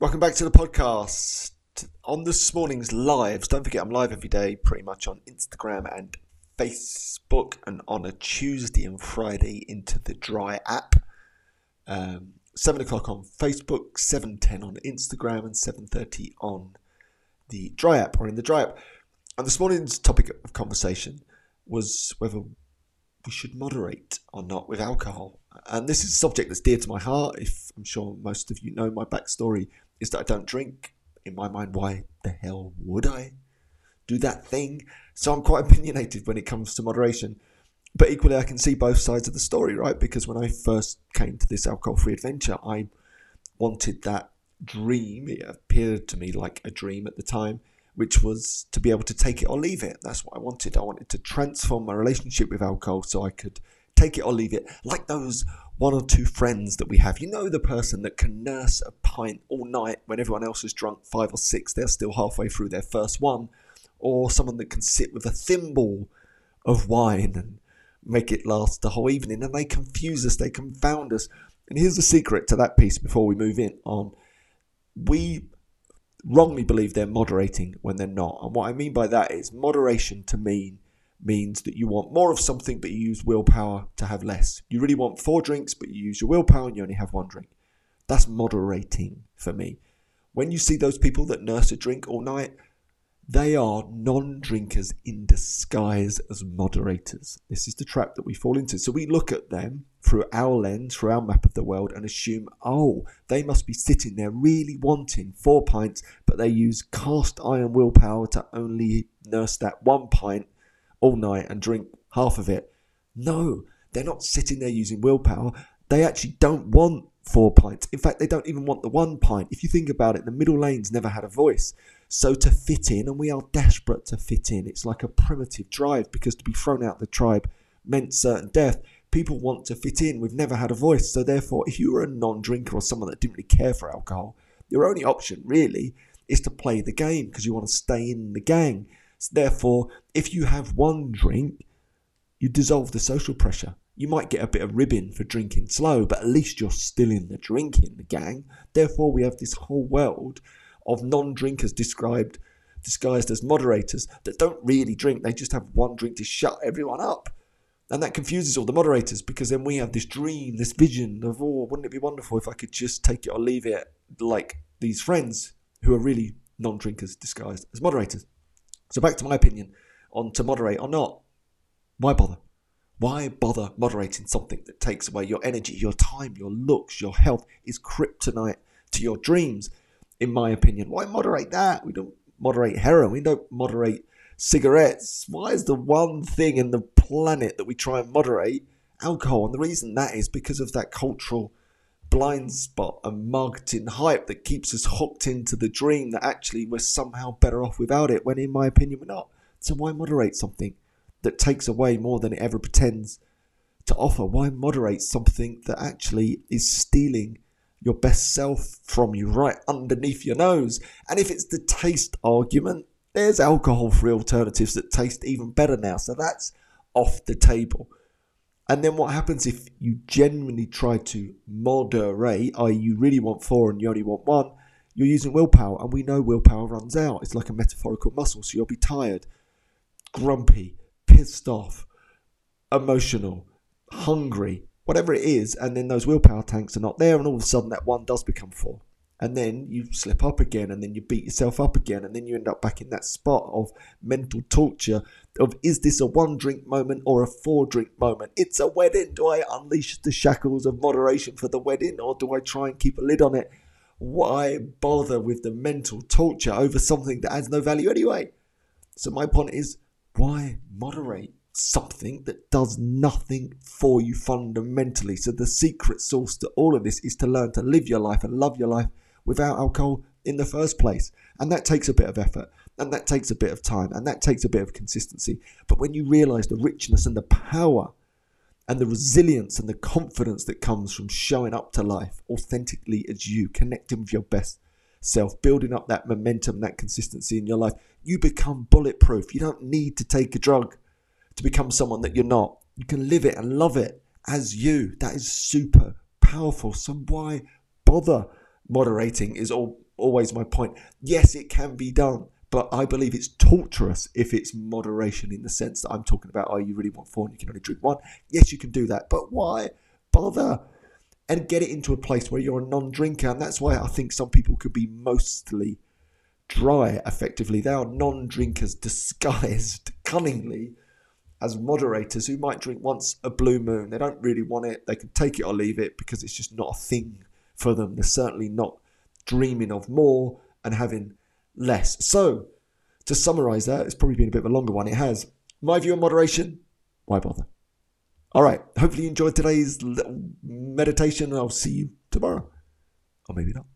Welcome back to the podcast. On this morning's lives, don't forget I'm live every day, pretty much on Instagram and Facebook, and on a Tuesday and Friday into the Dry app. Um, Seven o'clock on Facebook, seven ten on Instagram, and seven thirty on the Dry app or in the Dry app. And this morning's topic of conversation was whether we should moderate or not with alcohol. And this is a subject that's dear to my heart. If I'm sure most of you know my backstory is that I don't drink. In my mind, why the hell would I do that thing? So I'm quite opinionated when it comes to moderation. But equally, I can see both sides of the story, right? Because when I first came to this alcohol free adventure, I wanted that dream. It appeared to me like a dream at the time which was to be able to take it or leave it. That's what I wanted. I wanted to transform my relationship with alcohol so I could take it or leave it, like those one or two friends that we have. You know, the person that can nurse a pint all night when everyone else is drunk five or six, they're still halfway through their first one, or someone that can sit with a thimble of wine and make it last the whole evening. And they confuse us, they confound us. And here's the secret to that piece before we move in on. We wrongly believe they're moderating when they're not. And what I mean by that is moderation to mean means that you want more of something but you use willpower to have less. You really want four drinks but you use your willpower and you only have one drink. That's moderating for me. When you see those people that nurse a drink all night, they are non drinkers in disguise as moderators. This is the trap that we fall into. So we look at them through our lens, through our map of the world, and assume, oh, they must be sitting there really wanting four pints, but they use cast iron willpower to only nurse that one pint all night and drink half of it. No, they're not sitting there using willpower. They actually don't want four pints. In fact, they don't even want the one pint. If you think about it, the middle lanes never had a voice. So to fit in, and we are desperate to fit in, it's like a primitive drive because to be thrown out the tribe meant certain death people want to fit in. We've never had a voice. So, therefore, if you were a non drinker or someone that didn't really care for alcohol, your only option really is to play the game because you want to stay in the gang. Therefore, if you have one drink, you dissolve the social pressure. You might get a bit of ribbon for drinking slow, but at least you're still in the drinking gang. Therefore, we have this whole world of non drinkers described disguised as moderators that don't really drink. They just have one drink to shut everyone up. And that confuses all the moderators because then we have this dream, this vision of, oh, wouldn't it be wonderful if I could just take it or leave it like these friends who are really non drinkers disguised as moderators. So, back to my opinion on to moderate or not. Why bother? Why bother moderating something that takes away your energy, your time, your looks, your health, is kryptonite to your dreams, in my opinion? Why moderate that? We don't moderate heroin, we don't moderate cigarettes. Why is the one thing in the planet that we try and moderate alcohol? And the reason that is because of that cultural blind spot and marketing hype that keeps us hooked into the dream that actually we're somehow better off without it, when in my opinion we're not. So why moderate something that takes away more than it ever pretends to offer? Why moderate something that actually is stealing your best self from you right underneath your nose? And if it's the taste argument, there's alcohol free alternatives that taste even better now. So that's off the table. And then what happens if you genuinely try to moderate, i.e., you really want four and you only want one, you're using willpower. And we know willpower runs out. It's like a metaphorical muscle. So you'll be tired, grumpy, pissed off, emotional, hungry, whatever it is. And then those willpower tanks are not there. And all of a sudden, that one does become four and then you slip up again and then you beat yourself up again and then you end up back in that spot of mental torture of is this a one drink moment or a four drink moment? It's a wedding. Do i unleash the shackles of moderation for the wedding or do i try and keep a lid on it? Why bother with the mental torture over something that has no value anyway? So my point is why moderate something that does nothing for you fundamentally? So the secret sauce to all of this is to learn to live your life and love your life without alcohol in the first place. And that takes a bit of effort and that takes a bit of time and that takes a bit of consistency. But when you realize the richness and the power and the resilience and the confidence that comes from showing up to life authentically as you, connecting with your best self, building up that momentum, that consistency in your life, you become bulletproof. You don't need to take a drug to become someone that you're not. You can live it and love it as you. That is super powerful. So why bother moderating is all, always my point. Yes, it can be done, but I believe it's torturous if it's moderation in the sense that I'm talking about. Oh, you really want four and you can only drink one? Yes, you can do that, but why bother? And get it into a place where you're a non drinker. And that's why I think some people could be mostly dry effectively. They are non drinkers disguised cunningly as moderators who might drink once a blue moon. They don't really want it. They can take it or leave it because it's just not a thing for them. They're certainly not dreaming of more and having less. So, to summarize that, it's probably been a bit of a longer one. It has. My view on moderation, why bother? All right. Hopefully, you enjoyed today's little meditation, and I'll see you tomorrow. Or maybe not.